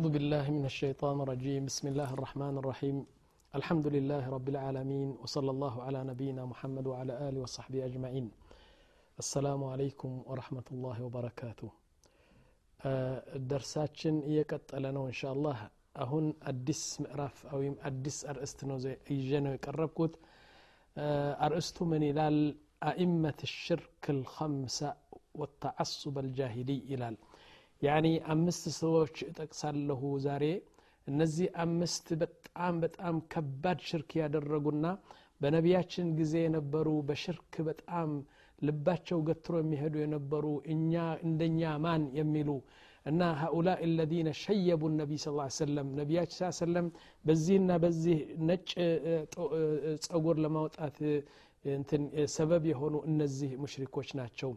أعوذ بالله من الشيطان الرجيم بسم الله الرحمن الرحيم الحمد لله رب العالمين وصلى الله على نبينا محمد وعلى آله وصحبه أجمعين السلام عليكم ورحمة الله وبركاته درساتشن እየቀጠለ ነው እንሻ አላህ አሁን አዲስ ምዕራፍ ወይም አዲስ አርእስት ነው ይዤ ነው የቀረብኩት አርእስቱ ምን ይላል አኢመት ሽርክ ልከምሰ ወተዓሱብ አልጃሂሊ ይላል ያኒ አምስት ሰዎች እጠቅሳለሁ ዛሬ። እነዚህ አምስት በጣም በጣም ከባድ ሽርክ ያደረጉና በነቢያችን ጊዜ የነበሩ በሽርክ በጣም ልባቸው ገትሮ የሚሄዱ የነበሩ እኛ እንደኛ ማን የሚሉ እና ሀኡላ ለዚነ ሸየቡ ነቢ ስ ሰለም ነቢያችን ስ ሰለም በዚህና በዚህ ነጭ ጸጉር ለማውጣት ሰበብ የሆኑ እነዚህ ሙሽሪኮች ናቸው።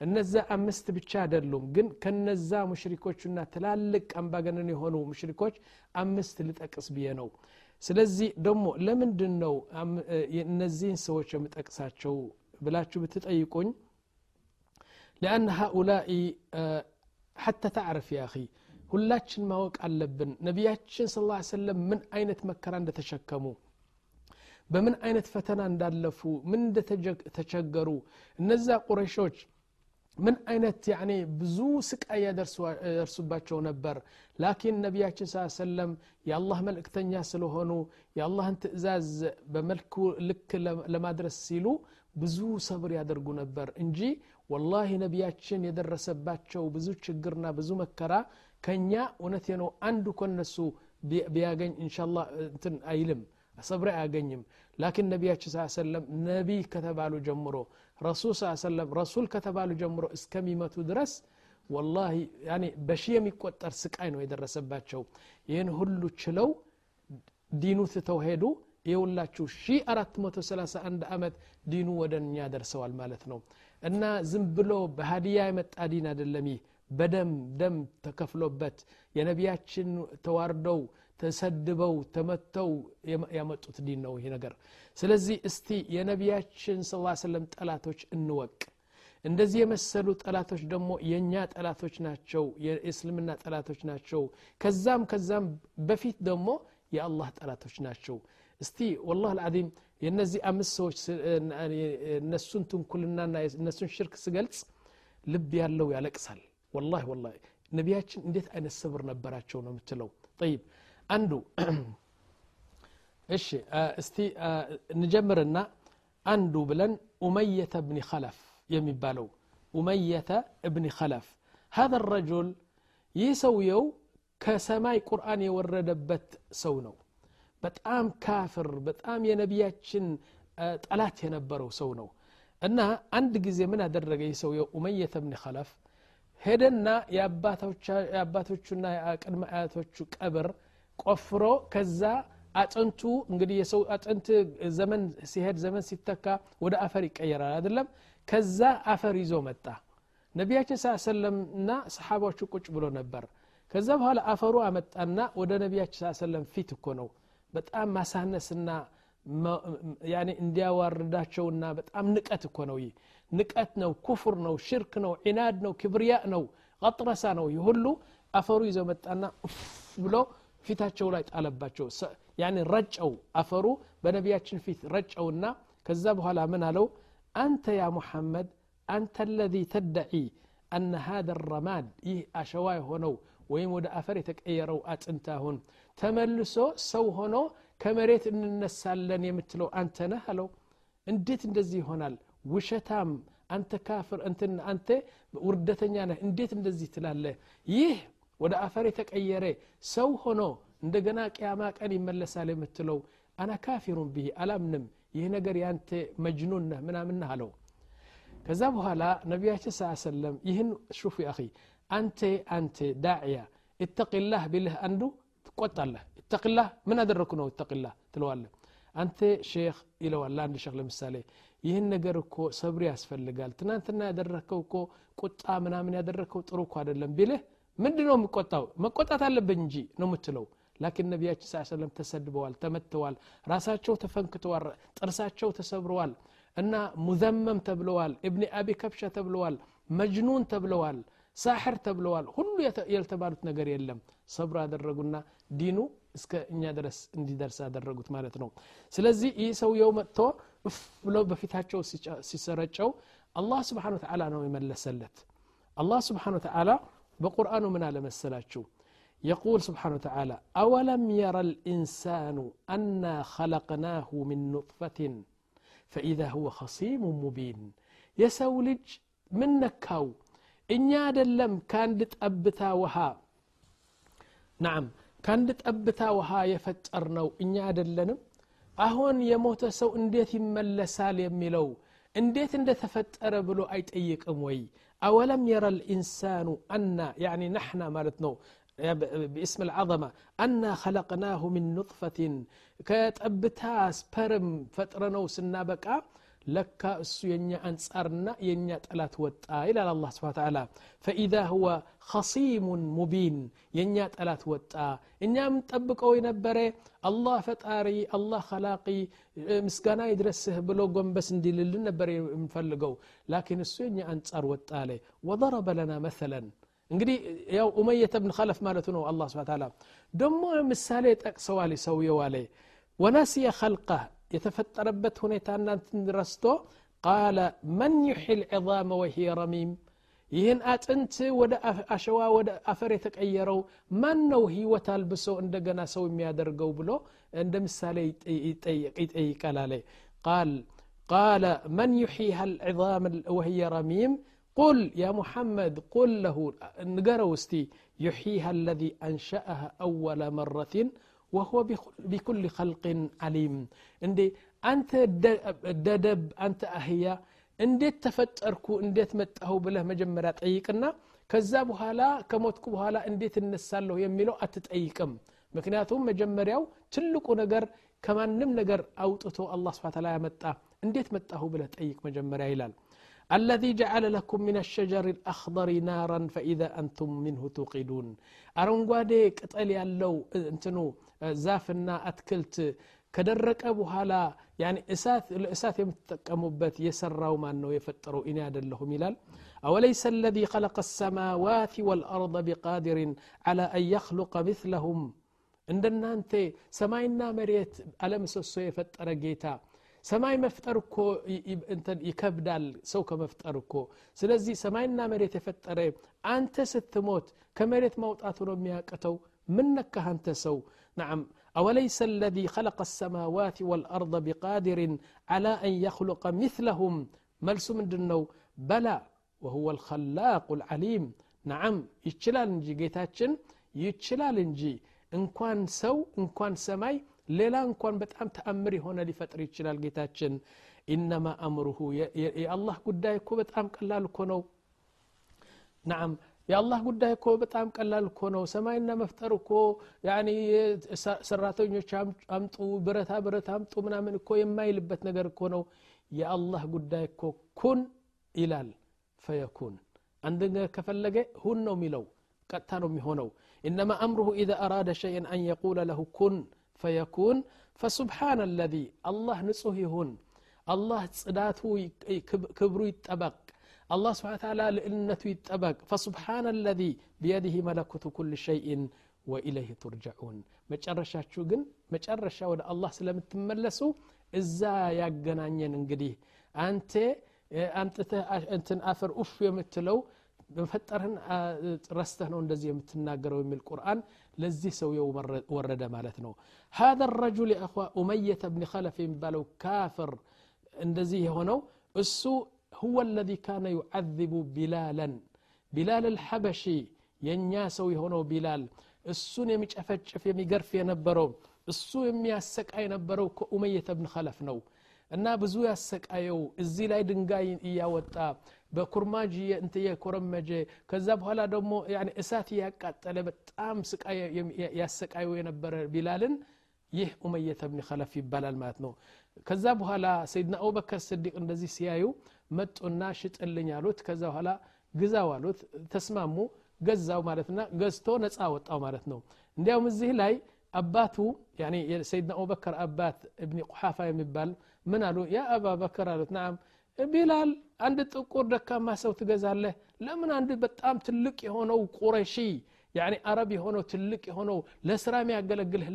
እነዛ አምስት ብቻ አይደሉም ግን ከነዛ ሙሽሪኮችና ትላልቅ አምባገነን የሆኑ ሙሽሪኮች አምስት ልጠቅስ ብዬ ነው ስለዚህ ደግሞ ለምንድን ነው እነዚህን ሰዎች የምጠቅሳቸው ብላችሁ ብትጠይቁኝ لأن هؤلاء حتى تعرف يا أخي ሁላችን ማወቅ አለብን ነቢያችን ስ ላ ሰለም ምን አይነት መከራ እንደተሸከሙ በምን አይነት ፈተና እንዳለፉ ምን እንደተቸገሩ እነዛ ቁረሾች ምን አይነት ያኔ ብዙ ስቃይ ያደርሱባቸው ነበር? ላኪን ነቢያችን ስ ሰለም የአላህ መልእክተኛ ስለሆኑ የአላህን ትእዛዝ በመልኩ ልክ ለማድረስ ሲሉ ብዙ ሰብር ያደርጉ ነበር እንጂ ወላሂ ነቢያችን የደረሰባቸው ብዙ ችግርና ብዙ መከራ ከኛ እውነቴ ነው አንዱ ኮነሱ ቢያገኝ እንሻላ እንትን አይልም ሰብር አያገኝም። ላኪን ነቢያችን ስ ሰለም ነቢይ ከተባሉ ጀምሮ ረሱል ስ ሰለም ረሱል ከተባሉ ጀምሮ እስከሚመቱ ድረስ ወላሂ በሺ የሚቆጠር ስቃይ ነው የደረሰባቸው። ይህን ሁሉ ችለው ዲኑ ትተው ሄዱ። የውላችሁ ሺ አራት መቶ ሰላሳ አንድ አመት ዲኑ ወደ እኛ ደርሰዋል ማለት ነው። እና ዝም ብሎ በሀዲያ የመጣ ዲን አደለም ይህ። በደም ደም ተከፍሎበት የነቢያችን ተዋርደው ተሰድበው ተመተው ያመጡት ዲን ነው ይህ ነገር። ስለዚህ እስቲ የነቢያችን ስ ሰለም ጠላቶች እንወቅ። እንደዚህ የመሰሉ ጠላቶች ደግሞ የእኛ ጠላቶች ናቸው የእስልምና ጠላቶች ናቸው። ከዛም ከዛም በፊት ደግሞ የአላህ ጠላቶች ናቸው። እስቲ ወላህ ልዓዚም የእነዚህ አምስት ሰዎች እነሱን ትንኩልናና እነሱን ሽርክ ስገልጽ ልብ ያለው ያለቅሳል። ወላሂ ወላሂ ነቢያችን እንዴት አይነት ስብር ነበራቸው ነው የምትለው? ጠይብ አንዱ እሺ እስቲ እንጀምርና አንዱ ብለን ኡመየተ እብኒ ኸለፍ የሚባለው ኡመየተ እብኒ ኸለፍ هذا الرجل ይህ ሰውየው ከሰማይ ቁርአን የወረደበት ሰው ነው በጣም ካፍር በጣም የነቢያችን ጠላት የነበረው ሰው ነው እና አንድ ጊዜ ምን አደረገ ይህ ሰውየው ኡመየተ እብኒ ኸለፍ ሄደና የአባቶቹና የቅድመ አያቶቹ ቀብር ቆፍሮ ከዛ አጥንቱ እንግዲህ የሰው አጥንት ዘመን ሲሄድ ዘመን ሲተካ ወደ አፈር ይቀየራል አይደለም? ከዛ አፈር ይዞ መጣ። ነቢያችን ስ ሰለም እና ሰሓባዎቹ ቁጭ ብሎ ነበር። ከዛ በኋላ አፈሩ አመጣና ወደ ነቢያችን ስ ሰለም ፊት እኮ ነው በጣም ማሳነስና እንዲያዋርዳቸውና በጣም ንቀት እኮ ነው ይህ። ንቀት ነው ኩፍር ነው ሽርክ ነው ዒናድ ነው ክብርያ ነው ቀጥረሳ ነው ይህ ሁሉ አፈሩ ይዘው መጣና ብሎ ፊታቸው ላይ ጣለባቸው። ረጨው አፈሩ በነቢያችን ፊት ረጨውና ከዛ በኋላ ምን አለው? አንተ ያ ሙሐመድ አንተ الذي تدعي أن هذا الرماد إيه أشواي هونو ويم ودا أفر يتكيرو أتنتا هون تملسو سو هونو كمريت إن الناس لن يمتلو أنت نهلو انديت ندزي هونال وشتام أنت كافر أنت أنت وردتنيانا انديت ندزي تلال يه ወደ አፈር የተቀየረ ሰው ሆኖ እንደገና ቅያማ ቀን ይመለሳል የምትለው አና ካፊሩን ብሂ አላምንም ይህ ነገር ያንተ መጅኑን ነህ ምናምን አለው ከዛ በኋላ ነቢያችን ስ ሰለም ይህን ሹፉ አኺ አንተ አንተ ዳዕያ እተቂላህ ቢልህ አንዱ ትቆጣለህ እተቂላህ ምን አደረግኩ ነው እተቂላህ ትለዋለህ አንተ ሼክ ይለዋል ለአንድ ሼክ ለምሳሌ ይህን ነገር እኮ ሰብሪ ያስፈልጋል ትናንትና ያደረግከው እኮ ቁጣ ምናምን ያደረግከው ጥሩ እኮ አይደለም ቢልህ ምንድ ነው የሚቆጣው መቆጣት አለብኝ እንጂ ነው የምትለው ላኪን ነቢያችን ስ ሰለም ተሰድበዋል ተመትተዋል ራሳቸው ተፈንክተዋል ጥርሳቸው ተሰብረዋል እና ሙዘመም ተብለዋል እብኒ አቢ ከብሻ ተብለዋል መጅኑን ተብለዋል ሳሕር ተብለዋል ሁሉ ያልተባሉት ነገር የለም ሰብር አደረጉና ዲኑ እስከ እኛ ድረስ እንዲደርስ አደረጉት ማለት ነው ስለዚህ ይህ ሰውየው መጥቶ እፍ ብሎ በፊታቸው ሲሰረጨው አላህ ስብሓን ተዓላ ነው የመለሰለት አላህ ስብሓን ተዓላ በቁርአኑ ምን አለ መሰላችሁ يقول سبحانه وتعالى أولم يرى الإنسان أنا خلقناه من نطفة فإذا هو خصيم مبين يسولج من نكاو እኛ አደለም ከአንድ ጠብታ ውሃ ናም ከአንድ ጠብታ ውሃ የፈጠር ነው እኛ አደለንም አሁን የሞተ ሰው እንዴት ይመለሳል የሚለው እንዴት እንደተፈጠረ ብሎ አይጠይቅም ወይ አወለም የረ ልኢንሳኑ አና ያኒ ናሕና ማለት ነው باسم العظمة أنا خلقناه من نطفة كتبتا سبرم فترنو سنا بقى لك السيني عن سارنا يني على توتا إلى الله سبحانه وتعالى فإذا هو خصيم مبين يني على توتا إن يوم تبقى وينبره الله فتاري الله خلاقي مسكنا يدرسه بلوغم بس ندي للنبري مفلقو لكن السيني عن سار وتا وضرب لنا مثلا انقدي يا أمية بن خلف ما الله سبحانه وتعالى دموع مثالي تكسوالي سوي والي ونسي خلقه የተፈጠረበት ሁኔታ እናንትን ረስቶ ቃለ መን ዩሕል ዒዛመ ወሂየ ረሚም ይህን አጥንት ወደ አሸዋ ወደ አፈር የተቀየረው ማን ነው ህይወት አልብሶ እንደገና ሰው የሚያደርገው ብሎ እንደ ምሳሌ ይጠይቃል አለ ቃል قال من يحييها العظام وهي رميم قل يا محمد قل له نقروا يحييها الذي أنشأها أول مرة ወህወ ቢኩል ኸልቅን አሊም እንዴ አንተ ደደብ አንተ አህያ እንዴት ተፈጠርኩ እንዴት መጣሁ ብለህ መጀመሪያ ጠይቅና ከዛ በኋላ ከሞትኩ በኋላ እንዴት እነሳለሁ የሚለው አትጠይቅም ምክንያቱም መጀመሪያው ትልቁ ነገር ከማንም ነገር አውጥቶ አላ ስብን ያመጣ እንዴት መጣሁ ብለህ ጠይቅ መጀመሪያ ይላል الذي جعل لكم من الشجر الأخضر نارا فإذا أنتم منه توقدون አረንጓዴ ቅጠል ያለው እንትኑ ዛፍና አትክልት ከደረቀ በኋላ እሳት ለእሳት የምትጠቀሙበት የሰራው ማን ነው የፈጠረው እኔ አይደለሁም ይላል أوليس الذي خلق السماوات والأرض بقادر على أن يخلق مثلهم እንደናንተ ሰማይና መሬት አለምሰሶ የፈጠረ ጌታ ሰማይ መፍጠር እኮ ይከብዳል ሰው ከመፍጠር እኮ ስለዚህ ሰማይና መሬት የፈጠረ አንተ ስትሞት ከመሬት ማውጣቱ ነው የሚያቅተው ምን ነካህ አንተ ሰው نعم أوليس الذي خلق السماوات والأرض بقادر على أن يخلق مثلهم ملس من دنو بلى وهو الخلاق العليم نعم يتشلال نجي جيتاتشن يتشلال نجي እንኳን ሰው እንኳን ሰማይ ሌላ እንኳን በጣም ተአምር የሆነ ሊፈጥር ይችላል ጌታችን ኢነማ አምሩሁ የአላህ ጉዳይ እኮ በጣም ቀላል እኮ ነው ናም የአላህ ጉዳይ እኮ በጣም ቀላል እኮ ነው ሰማይና መፍጠር እኮ ሰራተኞች አምጡ ብረታ ብረት አምጡ ምናምን እኮ የማይልበት ነገር እኮ ነው የአላህ ጉዳይ እኮ ኩን ይላል ፈየኩን አንድ ከፈለገ ሁን ነው የሚለው ቀጥታ ነው የሚሆነው ኢነማ አምሩሁ ኢዛ አራደ ሸይን አን የቁለ ለሁ ኩን فيكون فسبحان الذي الله نصه هون الله صداته كبرو يتبق. الله سبحانه وتعالى لإنته يتبق. فسبحان الذي بيده ملكوت كل شيء وإليه ترجعون. ما تشرشا تشوغن ما تشرشا ولا الله سلام تملسو إزا يقنان ينقديه أنت أنت أنت أفر أف يوم በፈጠርህን ረስተህ ነው እንደዚህ የምትናገረው የሚል ቁርአን ለዚህ ሰውየው ወረደ ማለት ነው هذا الرجل يا اخوة أمية بن خلف የሚባለው ካፍር እንደዚህ የሆነው እሱ هو الذي كان يعذب بلالا بلال الحبشي የኛ ሰው የሆነው ቢላል እሱን የሚጨፈጭፍ የሚገርፍ የነበረው እሱ የሚያሰቃ የነበረው ከኡመየተ ብን ኸለፍ ነው እና ብዙ ያሰቃየው እዚህ ላይ ድንጋይ እያወጣ በኩርማጅ የኮረመጀ ከዛ በኋላ ደግሞ እሳት እያቃጠለ በጣም ስቃይ ያሰቃየው የነበረ ቢላልን ይህ ኡመየተ ብን ኸለፍ ይባላል ማለት ነው። ከዛ በኋላ ሰይድና አቡበከር ስዲቅ እንደዚህ ሲያዩ መጡና ሽጥልኝ አሉት። ከዛ በኋላ ግዛው አሉት። ተስማሙ። ገዛው ማለትና ገዝቶ ነፃ ወጣው ማለት ነው። እንዲያውም እዚህ ላይ አባቱ የሰይድና አቡበከር አባት እብኒ ቁሓፋ የሚባል ምን አሉ? ያ አባ በከር አሉት። ናም ቢላል አንድ ጥቁር ደካማ ሰው ትገዛለህ? ለምን አንድ በጣም ትልቅ የሆነው ቁረሺ ያኒ አረብ የሆነው ትልቅ የሆነው ለስራ የሚያገለግልህ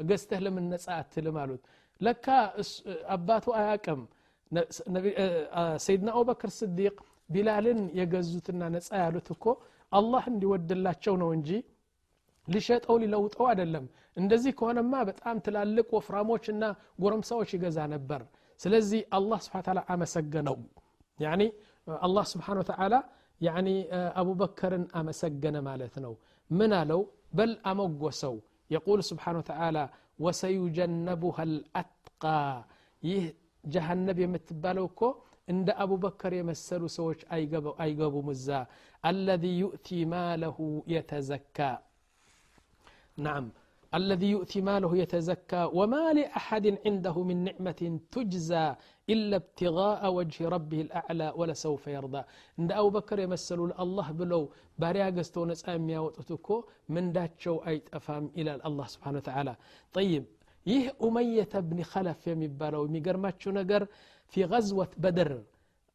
ገዝተህ ለምን ነጻ አትልም? አሉት። ለካ አባቱ አያቅም ሰይድና አቡበክር ስዲቅ ቢላልን የገዙትና ነጻ ያሉት እኮ አላህ እንዲወድላቸው ነው እንጂ ሊሸጠው ሊለውጠው አይደለም እንደዚህ ከሆነማ በጣም ትላልቅ ወፍራሞች እና ጎረምሳዎች ይገዛ ነበር ስለዚህ አላህ ስብሓን ታላ አመሰገነው ያኒ አላህ ስብሓን ወተዓላ ያኒ አቡበከርን አመሰገነ ማለት ነው ምን አለው በል አመጎሰው የቁል ስብሓን ወተዓላ ወሰዩጀነቡሃ ልአትቃ ይህ ጀሃነብ የምትባለው እኮ እንደ አቡበከር የመሰሉ ሰዎች አይገቡም እዛ አለዚ ዩእቲ ማለሁ የተዘካ نعم. الذي يؤتي ماله يتزكى وما لأحد عنده من نعمة تجزى إلا ابتغاء وجه ربه الأعلى ولسوف يرضى. عند أبو بكر يمثلوا الله بلو باريا قستو نسأم يا وتتكو من داتشو أي أفهم إلى الله سبحانه وتعالى. طيب يه أمية بن خلف يمبالو ميقرماتشو نقر في غزوة بدر.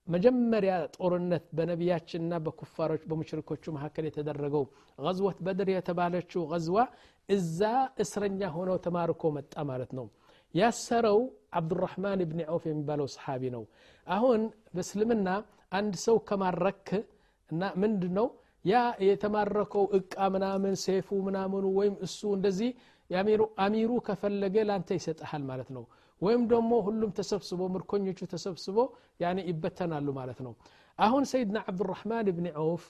መጀመሪያ ጦርነት በነቢያችንና በኩፋሮች በሙሽሪኮቹ መካከል የተደረገው غዝወት በድር የተባለችው غዝዋ እዛ እስረኛ ሆነው ተማርኮ መጣ ማለት ነው። ያሰረው አብዱራህማን ብን ዐውፍ የሚባለው ሰሓቢ ነው። አሁን በእስልምና አንድ ሰው ከማረክ እና ምንድ ነው ያ የተማረከው እቃ ምናምን ሴፉ ምናምኑ ወይም እሱ እንደዚህ አሚሩ ከፈለገ ላንተ ይሰጠሃል ማለት ነው ወይም ደግሞ ሁሉም ተሰብስቦ ምርኮኞቹ ተሰብስቦ ያኒ ይበተናሉ ማለት ነው አሁን ሰይድና አብዱራህማን ብን ዐውፍ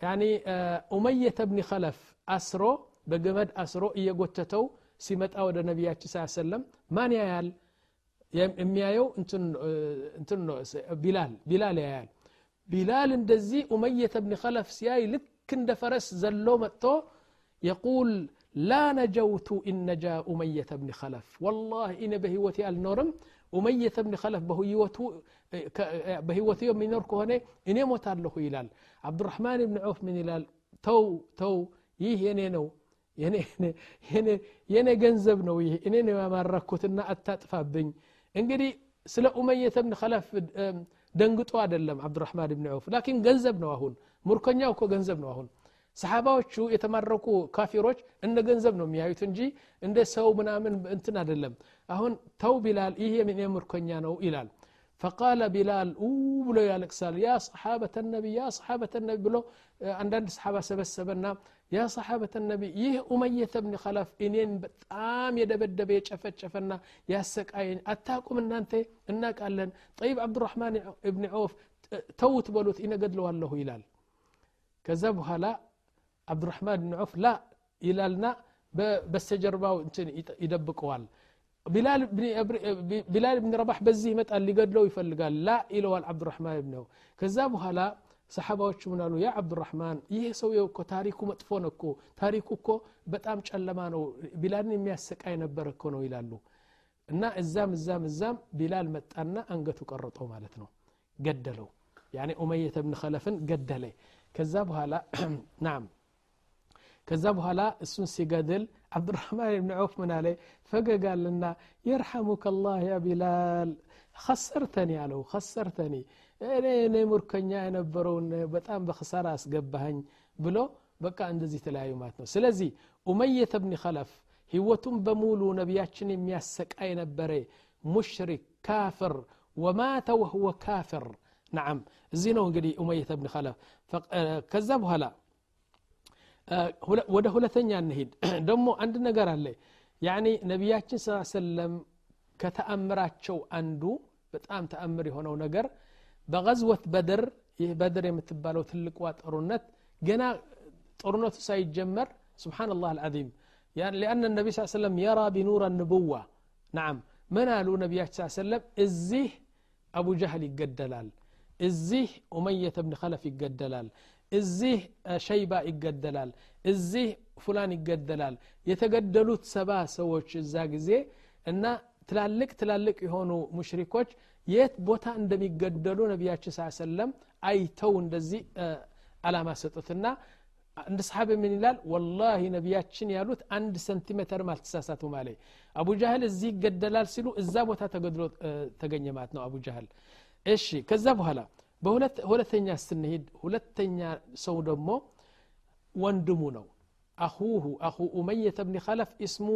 ያኒ ኡመየተ ብኒ ኸለፍ አስሮ በገመድ አስሮ እየጎተተው ሲመጣ ወደ ነቢያችን ስ ሰለም ማን ያያል የሚያየው እንትን ቢላል ቢላል ያያል ቢላል እንደዚህ ኡመየተ ብኒ ኸለፍ ሲያይ ልክ እንደ ፈረስ ዘሎ መጥቶ የቁል لا نجوت إن نجا أمية بن خلف. والله إن بهوتي النورم أمية بن خلف بهوتي يوم من هنا إني يموت الله إلال. عبد الرحمن بن عوف من إلال. تو تو يه ينينو ينين ينين نو يه إني ما مركوتنا أتتفى بني انقدي سلا أمية بن خلف دنقطوا عدلم عبد الرحمن بن عوف. لكن جنزبنا وهون مركنيا وكو جنزبنا وهون ሰሓባዎቹ የተማረኩ ካፊሮች እንደ ገንዘብ ነው የሚያዩት እንጂ እንደ ሰው ምናምን እንትን አይደለም አሁን ተው ቢላል ይህ የምርኮኛ ነው ይላል فقال بلال ብሎ ያለቅሳል ያ صحابة النبي يا صحابة النبي ብሎ አንዳንድ ሰሓባ ሰበሰበና ያ صحابة النبي ይህ ኡመየተ ብን ከለፍ እኔን በጣም የደበደበ የጨፈጨፈና ያሰቃየኝ አታቁም እናንተ እናቃለን ጠይብ አብዱራህማን እብን ዐውፍ ተውት በሉት ይነገድለዋለሁ ይላል ከዛ በኋላ አብዱራህማን ብን ዐውፍ ላ ይላልና በስተጀርባው እንትን ይደብቀዋል ቢላል ብን ረባሕ በዚህ ይመጣል ሊገድለው ይፈልጋል ላ ይለዋል አብዱራህማን ብን ዐውፍ ከዛ በኋላ ሰሓባዎቹ ምን አሉ ያ አብዱራህማን ይህ ሰውየው እኮ ታሪኩ መጥፎ ነው እኮ ታሪኩ እኮ በጣም ጨለማ ነው ቢላልን የሚያሰቃይ ነበር እኮ ነው ይላሉ እና እዛም እዛም እዛም ቢላል መጣና አንገቱ ቀረጠው ማለት ነው ገደለው ያኒ ኡመየተ ብን ከለፍን ገደለ ከዛ በኋላ ናም ከዛ በኋላ እሱን ሲገድል አብዱራህማን ብን ዐውፍ ምን አለ ፈገጋልና የርሐሙከ ላህ ያ ቢላል ከሰርተኒ አለው ከሰርተኒ እኔ እኔ ሙርከኛ የነበረውን በጣም በክሳራ አስገባኸኝ ብሎ በቃ እንደዚህ የተለያዩ ማለት ነው ስለዚህ ኡመየተ ብኒ ኸለፍ ህይወቱን በሙሉ ነቢያችን የሚያሰቃይ ነበረ ሙሽሪክ ካፍር ወማተ ወህወ ካፍር ናም እዚህ ነው እንግዲህ ኡመየተ ብኒ ኸለፍ ከዛ በኋላ ወደ ሁለተኛ እንሄድ ደግሞ አንድ ነገር አለ። ያኒ ነቢያችን ስ ሰለም ከተአምራቸው አንዱ በጣም ተአምር የሆነው ነገር በቀዝወት በድር ይህ በድር የምትባለው ትልቋ ጦርነት ገና ጦርነቱ ሳይጀመር ስብናላህ አልዓዚም። ሊአን ነቢ ስ ሰለም የራ ቢኑር ንቡዋ ናም ምን አሉ ነቢያችን ስ ሰለም እዚህ አቡ ጃህል ይገደላል እዚህ ኡመየተ ብን ከለፍ ይገደላል እዚህ ሸይባ ይገደላል እዚህ ፉላን ይገደላል። የተገደሉት ሰባ ሰዎች እዛ ጊዜ እና ትላልቅ ትላልቅ የሆኑ ሙሽሪኮች የት ቦታ እንደሚገደሉ ነቢያችን ስ ሰለም አይተው እንደዚህ አላማ ሰጡትና እንደ ሰሓብ ምን ይላል? ወላሂ ነቢያችን ያሉት አንድ ሰንቲሜተርም አልተሳሳቱ ማለ አቡ ጃህል እዚህ ይገደላል ሲሉ እዛ ቦታ ተገድሎ ተገኘ ማለት ነው አቡ ጃህል። እሺ ከዛ በኋላ ሁለተኛ ስንሄድ ሁለተኛ ሰው ደግሞ ወንድሙ ነው አሁሁ አሁ ኡመየተ ብኒ ኸለፍ እስሙ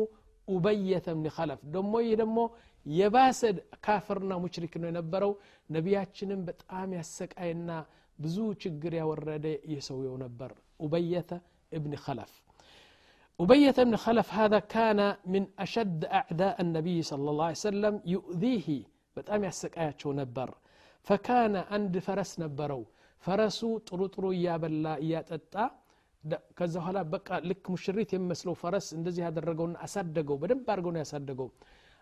ኡበየተ ብኒ ኸለፍ ደሞ ይህ ደግሞ የባሰ ካፍርና ሙሽሪክ ነው የነበረው ነቢያችንም በጣም ያሰቃይና ብዙ ችግር ያወረደ ይህ ሰውየው ነበር ኡበየተ እብን ኸለፍ أبية بن خلف هذا كان من أشد أعداء النبي صلى الله عليه وسلم يؤذيه በጣም ያሰቃያቸው ነበር ፈካነ አንድ ፈረስ ነበረው። ፈረሱ ጥሩ ጥሩ እያበላ እያጠጣ ከዛ በኋላ በቃ ልክ ሙሽሪት የሚመስለው ፈረስ እንደዚህ ያደረገውና አሳደገው በደንብ አድርገው ነው ያሳደገው።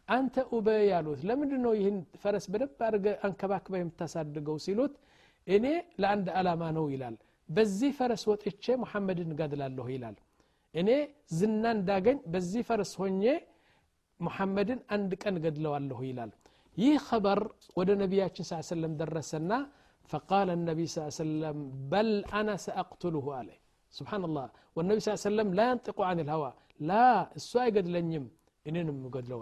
አንተ ኡበይ ያሉት ለምንድ ነው ይህን ፈረስ በደንብ አድርገ አንከባክባ የምታሳድገው ሲሉት እኔ ለአንድ ዓላማ ነው ይላል። በዚህ ፈረስ ወጥቼ ሙሐመድን እገድላለሁ ይላል። እኔ ዝና እንዳገኝ በዚህ ፈረስ ሆኜ ሙሐመድን አንድ ቀን ገድለዋለሁ ይላል ይህ ኸበር ወደ ነቢያችን ስ ሰለም ደረሰና فقال النبي صلى الله عليه وسلم بل أنا سأقتله عليه سبحان الله والنبي صلى الله عليه وسلم لا ينطق عن الهوى لا السؤال قد لنيم يم إنهم قد له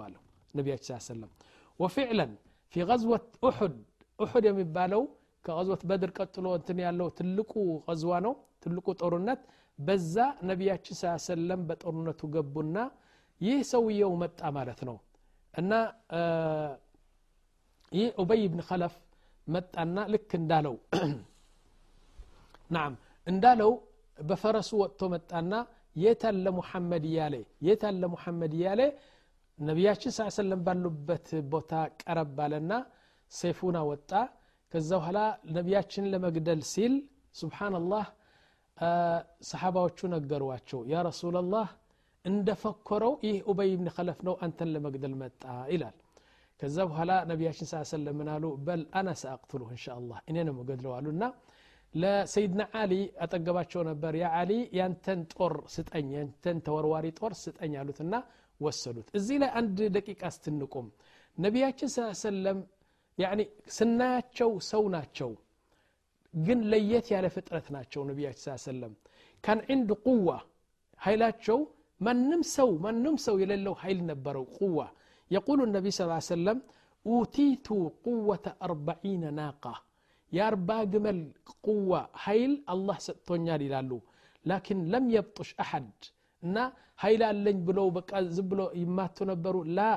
النبي صلى الله عليه وسلم وفعلا في غزوة أحد أحد يم بالو كغزوة بدر قتلو انتن يالو تلقو غزوانو تلقو طورنت بزا نبي صلى الله عليه وسلم بطورنتو قبنا يسوي ሰውየው መጣ ማለት ነው ይህ ኡበይ ብን ኸለፍ መጣና ልክ እንዳለው ናም እንዳለው በፈረሱ ወጥቶ መጣና የታለ ሙሐመድ እያለ የታለ ሙሐመድ እያለ ነቢያችን ስ ሰለም ባሉበት ቦታ ቀረብ አለና ሰይፉን አወጣ ከዛ በኋላ ነቢያችን ለመግደል ሲል ስብሓንላህ ሰሓባዎቹ ነገሯቸው ያ ረሱላላህ እንደፈኮረው ይህ ኡበይ ብን ኸለፍ ነው አንተን ለመግደል መጣ ይላል ከዛ በኋላ ነቢያችን ስ ሰለም ምን አሉ? በል አና ሰአቅትሉህ እንሻ አላህ እኔ ነው መገድለው አሉና ለሰይድና አሊ አጠገባቸው ነበር። ያ አሊ ያንተን ጦር ስጠኝ ያንተን ተወርዋሪ ጦር ስጠኝ አሉትና ወሰዱት። እዚህ ላይ አንድ ደቂቃ ስትንቁም ነቢያችን ስ ሰለም ስናያቸው ሰው ናቸው ግን ለየት ያለ ፍጥረት ናቸው ነቢያችን ስ ሰለም ካን ቁዋ ኃይላቸው ማንም ሰው ማንም ሰው የሌለው ኃይል ነበረው ቁዋ يقول النبي صلى الله عليه وسلم أوتيت قوة أربعين ناقة. يا أربا قمل قوة هيل الله ستونيا لالو لكن لم يبطش أحد. نا هيل اللين بلو بك زبلو إما تنبرو لا.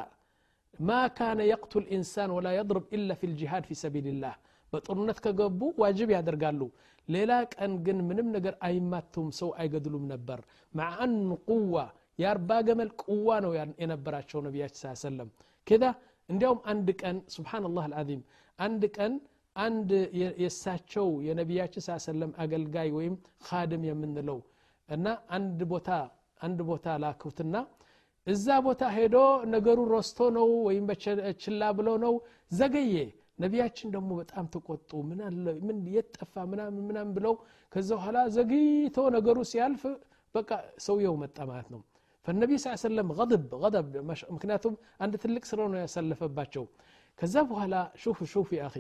ما كان يقتل إنسان ولا يضرب إلا في الجهاد في سبيل الله. بطرنت كجبو واجب يا درجالو ليلاك أن من منجر أي ما توم سو أي قدلو منبر مع أن قوة የአርባ ገመል ቁዋ ነው የነበራቸው ነቢያችን ስ ሰለም ከዛ እንዲያውም አንድ ቀን ስብሓንላህ አልዓዚም አንድ ቀን አንድ የእሳቸው የነቢያችን ስ ሰለም አገልጋይ ወይም ካድም የምንለው እና አንድ ቦታ አንድ ቦታ ላኩትና እዛ ቦታ ሄዶ ነገሩ ረስቶ ነው ወይም ችላ ብሎ ነው ዘገየ። ነቢያችን ደግሞ በጣም ተቆጡ። ምን የት ጠፋ? ምናምን ምናምን ብለው ከዛ በኋላ ዘግይቶ ነገሩ ሲያልፍ በቃ ሰውየው መጣ ማለት ነው ፈነቢ ስ ሰለም غضب غضب ምክንያቱም አንድ ትልቅ ስራ ነው ያሳለፈባቸው ከዛ በኋላ ሹፍ ሹፍ አኺ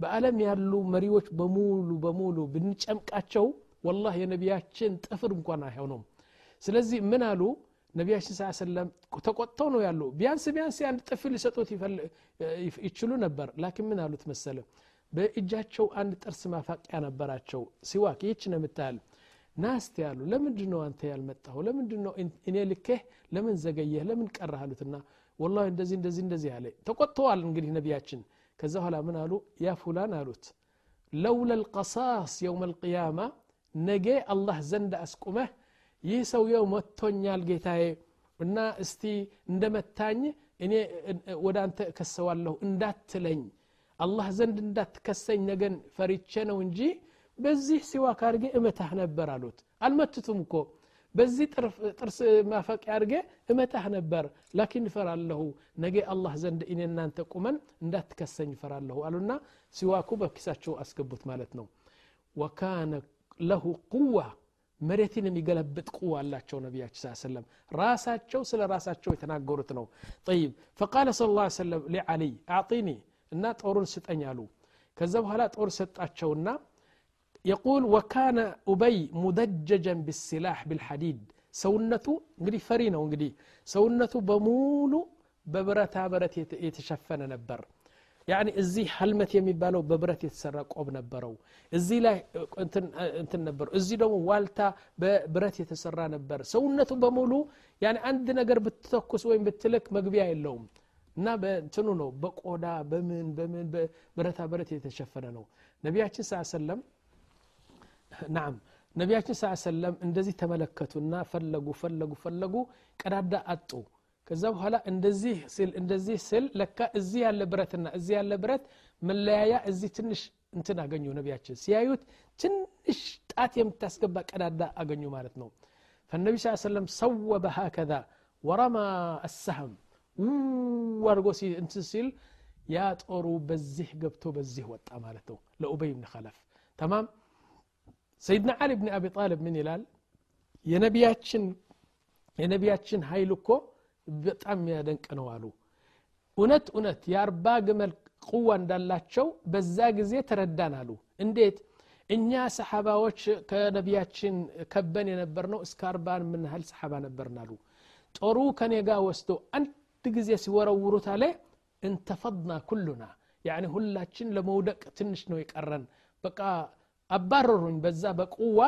በአለም ያሉ መሪዎች በሙሉ በሙሉ ብንጨምቃቸው ወላህ የነቢያችን ጥፍር እንኳን አይሆኑም ስለዚህ ምን አሉ ነቢያችን ስ ሰለም ተቆጥተው ነው ያሉ ቢያንስ ቢያንስ አንድ ጥፍ ሊሰጡት ይችሉ ነበር ላኪን ምን አሉት መሰለ በእጃቸው አንድ ጥርስ ማፋቂያ ነበራቸው ሲዋክ ይች ነው የምታያል ናስቲ ያሉ ለምንድ ነው አንተ ያልመጣሁ ለምንድ ነው እኔ ልኬህ ለምን ዘገየህ ለምን ቀረህ አሉትና ወላ እንደዚህ እንደዚህ እንደዚህ አለ ተቆጥተዋል እንግዲህ ነቢያችን ከዛ በኋላ ምን አሉ ያ ፉላን አሉት ለውለ ልቀሳስ የውም ልቅያማ ነገ አላህ ዘንድ አስቁመህ ይህ ሰውየው መጥቶኛል ጌታዬ እና እስቲ እንደመታኝ እኔ ወደ አንተ እከሰዋለሁ እንዳትለኝ አላህ ዘንድ እንዳትከሰኝ ነገን ፈሪቼ ነው እንጂ በዚህ ሲዋክ አድርጌ እመታህ ነበር አሉት። አልመትቱም እኮ። በዚህ ጥርስ ማፈቂያ አድርጌ እመታህ ነበር። ላኪን እፈራለሁ ነገ አላህ ዘንድ እኔ እናንተ ቁመን እንዳትከሰኝ እፈራለሁ አሉና ሲዋኩ በኪሳቸው አስገቡት ማለት ነው። ወካነ ለሁ ቁዋ መሬትን የሚገለብጥ ቁዋ አላቸው ነቢያችን ስ ሰለም ራሳቸው ስለ ራሳቸው የተናገሩት ነው። ጠይብ ፈቃለ ስለ ላ ሰለም ሊዓሊይ አዕጢኒ እና ጦሩን ስጠኝ አሉ። ከዛ በኋላ ጦር ሰጣቸውና የቁል ወካነ ኡበይ ሙደጀጀን ብስላሕ ብልሐዲድ ሰውነቱ እንግዲህ ፈሪ ነው እንግዲህ ሰውነቱ በሙሉ በብረታ ብረት የተሸፈነ ነበር ያኒ እዚህ ሀልመት የሚባለው በብረት የተሰራ ቆብ ነበረው እዚህ ላይ እንትን ነበረው እዚህ ደግሞ ዋልታ በብረት የተሰራ ነበር ሰውነቱ በሙሉ ያኒ አንድ ነገር ብትተኩስ ወይም ብትልክ መግቢያ የለውም እና በእንትኑ ነው በቆዳ በምን በምን ብረታ ብረት የተሸፈነ ነው ነቢያችን ስ ሰለም ናም። ነቢያችን ስ ሰለም እንደዚህ ተመለከቱና ፈለጉ ፈለጉ ፈለጉ ቀዳዳ አጡ። ከዛ በኋላ እንደዚህ ስል እንደዚህ ስል ለካ እዚህ ያለ ብረትና እዚህ ያለ ብረት መለያያ እዚህ ትንሽ እንትን አገኙ ነቢያችን። ሲያዩት ትንሽ ጣት የምታስገባ ቀዳዳ አገኙ ማለት ነው። ፈነቢ ስ ሰለም ሰወበ ሀከዛ ወረማ አሰህም። አድርጎ እንትን ሲል ያ ጦሩ በዚህ ገብቶ በዚህ ወጣ ማለት ነው። ለኡበይ ብን ከለፍ ተማም ሰይድና ዓሊ ብን አቢ ጣልብ ምን ይላል? የነቢያችን የነቢያችን ኃይል እኮ በጣም የሚያደንቅ ነው አሉ። እውነት እውነት የአርባ ግመል ቁዋ እንዳላቸው በዛ ጊዜ ተረዳን አሉ። እንዴት? እኛ ሰሓባዎች ከነቢያችን ከበን የነበር ነው እስከ አርባ የምንህል ሰሓባ ነበርን አሉ። ጦሩ ከኔ ጋር ወስዶ አንድ ጊዜ ሲወረውሩት አለ እንተፈድና ኩሉና ያኒ ሁላችን ለመውደቅ ትንሽ ነው የቀረን። በቃ አባረሩኝ በዛ በቁዋ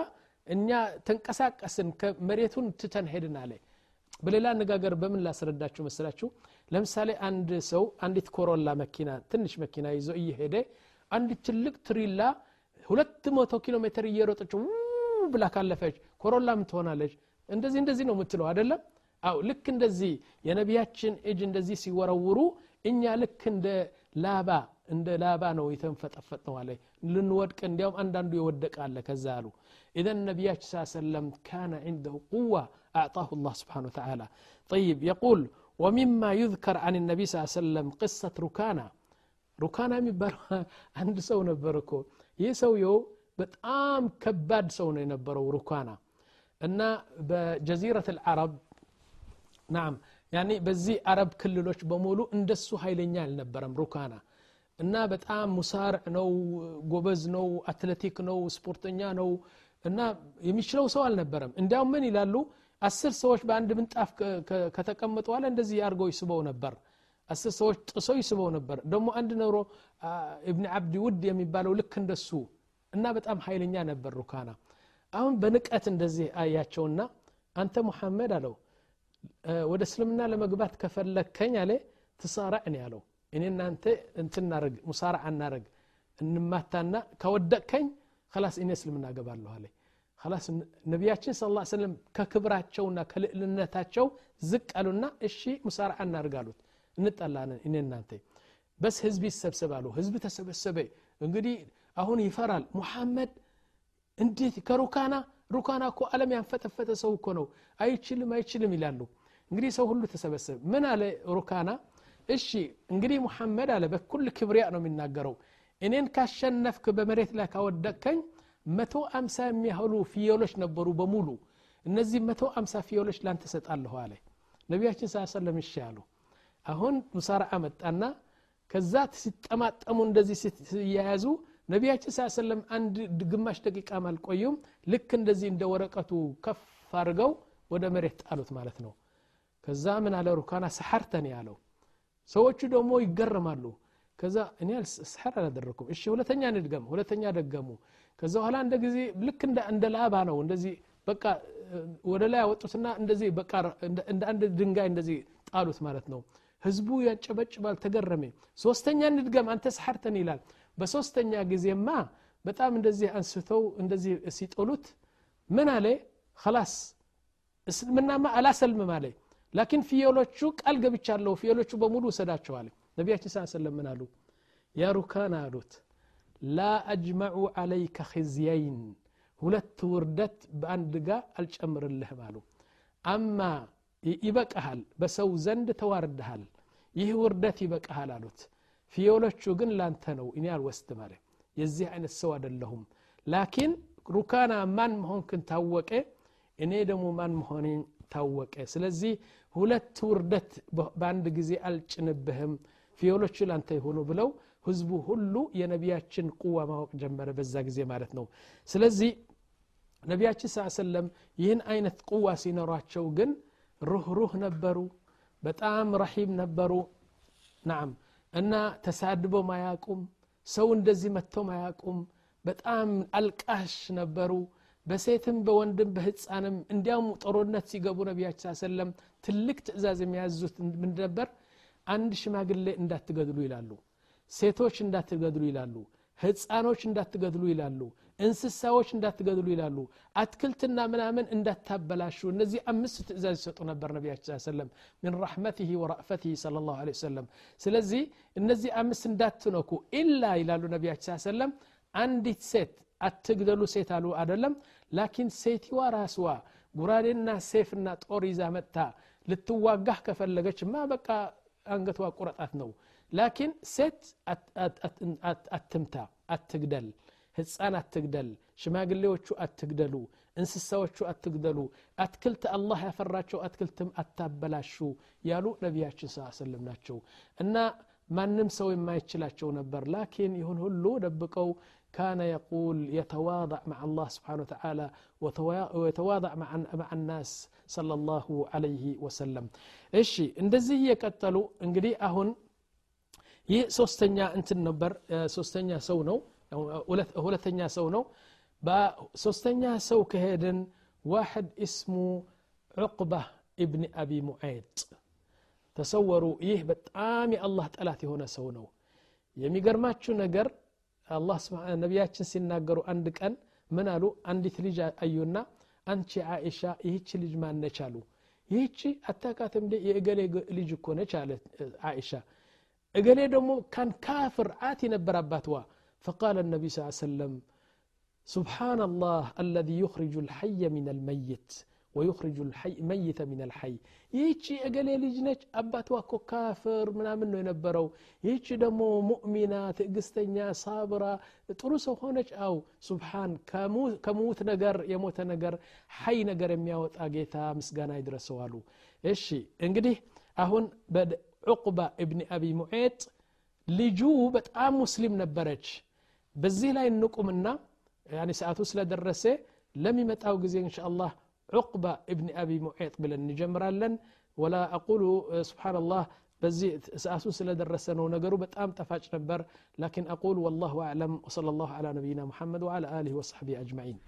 እኛ ተንቀሳቀስን መሬቱን ትተን ሄድን አለ። በሌላ አነጋገር በምን ላስረዳችሁ መስላችሁ ለምሳሌ አንድ ሰው አንዲት ኮሮላ መኪና ትንሽ መኪና ይዞ እየሄደ አንዲት ትልቅ ትሪላ ሁለት መቶ ኪሎ ሜትር እየሮጠች ብላ ካለፈች ኮሮላ ምን ትሆናለች። እንደዚህ እንደዚህ ነው የምትለው አይደለም? አው ልክ እንደዚህ የነቢያችን እጅ እንደዚህ ሲወረውሩ እኛ ልክ እንደ ላባ እንደ ላባ ነው የተንፈጠፈጥ ነው አለ ልንወድቅ እንዲያውም አንዳንዱ የወደቀ አለ ከዛ አሉ ኢዘን ነቢያችን ስ ሰለም ካነ عنده قوة أعطاه الله سبحانه وتعالى طيب يقول ومما يذكر عن النبي صلى الله عليه وسلم قصة ركانا ركانا የሚባለው አንድ ሰው ነበር እኮ ይህ ሰውየው በጣም ከባድ ሰው ነው የነበረው ሩካና እና በጀዚረት አልዓረብ ናም ያኔ በዚህ አረብ ክልሎች በሙሉ እንደሱ ኃይለኛ አልነበረም ሩካና እና በጣም ሙሳርዕ ነው ጎበዝ ነው አትሌቲክ ነው ስፖርተኛ ነው እና የሚችለው ሰው አልነበረም። እንዲያውም ምን ይላሉ? አስር ሰዎች በአንድ ምንጣፍ ከተቀመጡ በኋላ እንደዚህ አድርገው ይስበው ነበር። አስር ሰዎች ጥሰው ይስበው ነበር። ደግሞ አንድ ነሮ እብን አብዲ ውድ የሚባለው ልክ እንደሱ እና በጣም ኃይለኛ ነበር ሩካና። አሁን በንቀት እንደዚህ አያቸውና አንተ ሙሐመድ አለው ወደ እስልምና ለመግባት ከፈለከኝ አለ ትሳራዕ ነው ያለው እኔ እናንተ እንትናረግ ሙሳራ አናረግ እንማታና ከወደቅከኝ ከላስ እኔ እስልምና ገባለሁ አለ ላስ ነቢያችን ስለ ላ ስለም ከክብራቸውና ከልዕልነታቸው ዝቅ አሉና እሺ ሙሳራ እናርግ አሉት። እንጠላለን እኔ እናንተ። በስ ህዝብ ይሰብሰባሉ ህዝብ ተሰበሰበ። እንግዲህ አሁን ይፈራል። ሙሐመድ እንዴት ከሩካና ሩካና እኮ አለም ያንፈጠፈጠ ሰው እኮ ነው። አይችልም አይችልም ይላሉ። እንግዲህ ሰው ሁሉ ተሰበሰበ። ምን አለ ሩካና እሺ እንግዲህ ሙሐመድ አለ በኩል ክብሪያ ነው የሚናገረው። እኔን ካሸነፍክ በመሬት ላይ ካወደቅከኝ መቶ አምሳ የሚያህሉ ፍየሎች ነበሩ በሙሉ። እነዚህ መቶ አምሳ ፍየሎች ላንተ ሰጣለሁ አለ። ነቢያችን ስ ሰለም እሺ አሉ። አሁን ሙሳራ መጣና ከዛ ሲጠማጠሙ እንደዚህ ሲያያዙ ነቢያችን ስ ሰለም አንድ ግማሽ ደቂቃም አልቆዩም። ልክ እንደዚህ እንደ ወረቀቱ ከፍ አድርገው ወደ መሬት ጣሉት ማለት ነው። ከዛ ምን አለ? ሩካና ሰሐርተን ያለው ሰዎቹ ደግሞ ይገረማሉ። ከዛ እኔ ስሐር አላደረኩም። እሺ ሁለተኛ ንድገም ሁለተኛ ደገሙ። ከዛ በኋላ እንደ ጊዜ ልክ እንደ ላባ ነው እንደዚህ በቃ ወደ ላይ ያወጡትና እንደዚህ በቃ እንደ አንድ ድንጋይ እንደዚህ ጣሉት ማለት ነው። ህዝቡ ያጨበጭባል ተገረመ። ሶስተኛ ንድገም አንተ ሰሐርተን ይላል። በሶስተኛ ጊዜማ በጣም እንደዚህ አንስተው እንደዚህ ሲጥሉት ምን አለ? ከላስ እስልምናማ አላሰልምም አለ ላኪን ፍየሎቹ ቃል ገብቻለሁ ፍየሎቹ በሙሉ ውሰዳቸዋል ነቢያችን ስ ሰለም ምን አሉ ያ ሩካን አሉት ላ አጅመዑ ዓለይከ ኽዝየይን ሁለት ውርደት በአንድ ጋ አልጨምርልህም አሉ አማ ይበቀሃል በሰው ዘንድ ተዋርድሃል ይህ ውርደት ይበቀሃል አሉት ፍየሎቹ ግን ላንተ ነው እኔ አልወስድም አለ የዚህ አይነት ሰው አደለሁም ላኪን ሩካና ማን መሆንክን ታወቀ እኔ ደግሞ ማን መሆኔን ታወቀ። ስለዚህ ሁለት ውርደት በአንድ ጊዜ አልጭንብህም ፍየሎቹ ላንተ የሆኑ ብለው ህዝቡ ሁሉ የነቢያችን ቁዋ ማወቅ ጀመረ በዛ ጊዜ ማለት ነው። ስለዚህ ነቢያችን ስ ሰለም ይህን አይነት ቁዋ ሲኖሯቸው ግን ሩህ ሩህ ነበሩ በጣም ረሒም ነበሩ። ናም እና ተሳድበው ማያቁም ሰው እንደዚህ መጥተው ማያቁም በጣም አልቃሽ ነበሩ በሴትም በወንድም በህፃንም እንዲያውም ጦርነት ሲገቡ ነቢያችን ሰለም ትልቅ ትእዛዝ የሚያዙት ምን ነበር አንድ ሽማግሌ እንዳትገድሉ ይላሉ ሴቶች እንዳትገድሉ ይላሉ ህፃኖች እንዳትገድሉ ይላሉ እንስሳዎች እንዳትገድሉ ይላሉ አትክልትና ምናምን እንዳታበላሹ እነዚህ አምስት ትእዛዝ ይሰጡ ነበር ነቢያችን ሰለም ምን ረሕመትህ ወራእፈትህ ለ ላሁ ሰለም ስለዚህ እነዚህ አምስት እንዳትነኩ ኢላ ይላሉ ነቢያችን ሰለም አንዲት ሴት አትግደሉ ሴት አሉ አደለም ላኪን ሴትዋ ራስዋ ጉራዴና ሴፍና ጦር ይዛ መጥታ ልትዋጋህ ከፈለገች ማ በቃ አንገቷ ቁረጣት ነው። ላኪን ሴት አትምታ አትግደል። ህፃን አትግደል። ሽማግሌዎቹ አትግደሉ። እንስሳዎቹ አትግደሉ። አትክልት አላህ ያፈራቸው አትክልትም አታበላሹ ያሉ ነቢያችን ስ ሰለም ናቸው። እና ማንም ሰው የማይችላቸው ነበር። ላኪን ይሁን ሁሉ ደብቀው كان يقول يتواضع مع الله سبحانه وتعالى ويتواضع مع, مع الناس صلى الله عليه وسلم እሺ እንደዚህ እየቀጠሉ እንግዲህ አሁን ይህ ሶስተኛ እንትን ነበር ሶስተኛ ሰው ነው ሁለተኛ ሰው ነው በሶስተኛ ሰው ከሄድን ዋሕድ እስሙ ዑቅባ እብን አቢ ሙዓይጥ ተሰወሩ ይህ በጣም የአላህ ጠላት የሆነ ሰው ነው የሚገርማችሁ ነገር አላህ ነቢያችን ሲናገሩ አንድ ቀን ምን አሉ አንዲት ልጅ አዩና አንቺ አይሻ ይህች ልጅ ማነች አሉ ይህቺ አታቃትም የእገሌ ልጅ እኮ ነች አለ አይሻ እገሌ ደግሞ ካን ካፍር አት ነበር አባትዋ فقال النبي صلى الله عليه وسلم سبحان الله الذي يخرج الحي من الميت ويخرج الحي ميت من الحي. يجي أقل يلجنج أبات وكو كافر من أمنه ينبرو يجي دمو مؤمنة تقستنيا صابرة ترسو خونج أو سبحان كموت, كموت نقر يموت نقر حي نقر يموت أغيتا مسقانا يدرسوالو إشي انقدي أهون بد عقبة ابن أبي معيط لجو آم مسلم نبرج بزيلا ينقمنا يعني ساعته سلا درسه لم يمتعو قزي إن شاء الله አላህ ዑቅባ እብኒ አቢ ሙዔጥ ብለን እንጀምራለን ወላ አቁሉ ስብሓን ላህ በዚህ ሰዓቱ ስለደረሰ ነው ነገሩ በጣም ጠፋጭ ነበር ላኪን አቁል ወላሁ አዕለም ወሰለ ላሁ ዓላ ነቢይና ሙሐመድ ወዓላ አሊህ ወሰሕቢህ አጅማዒን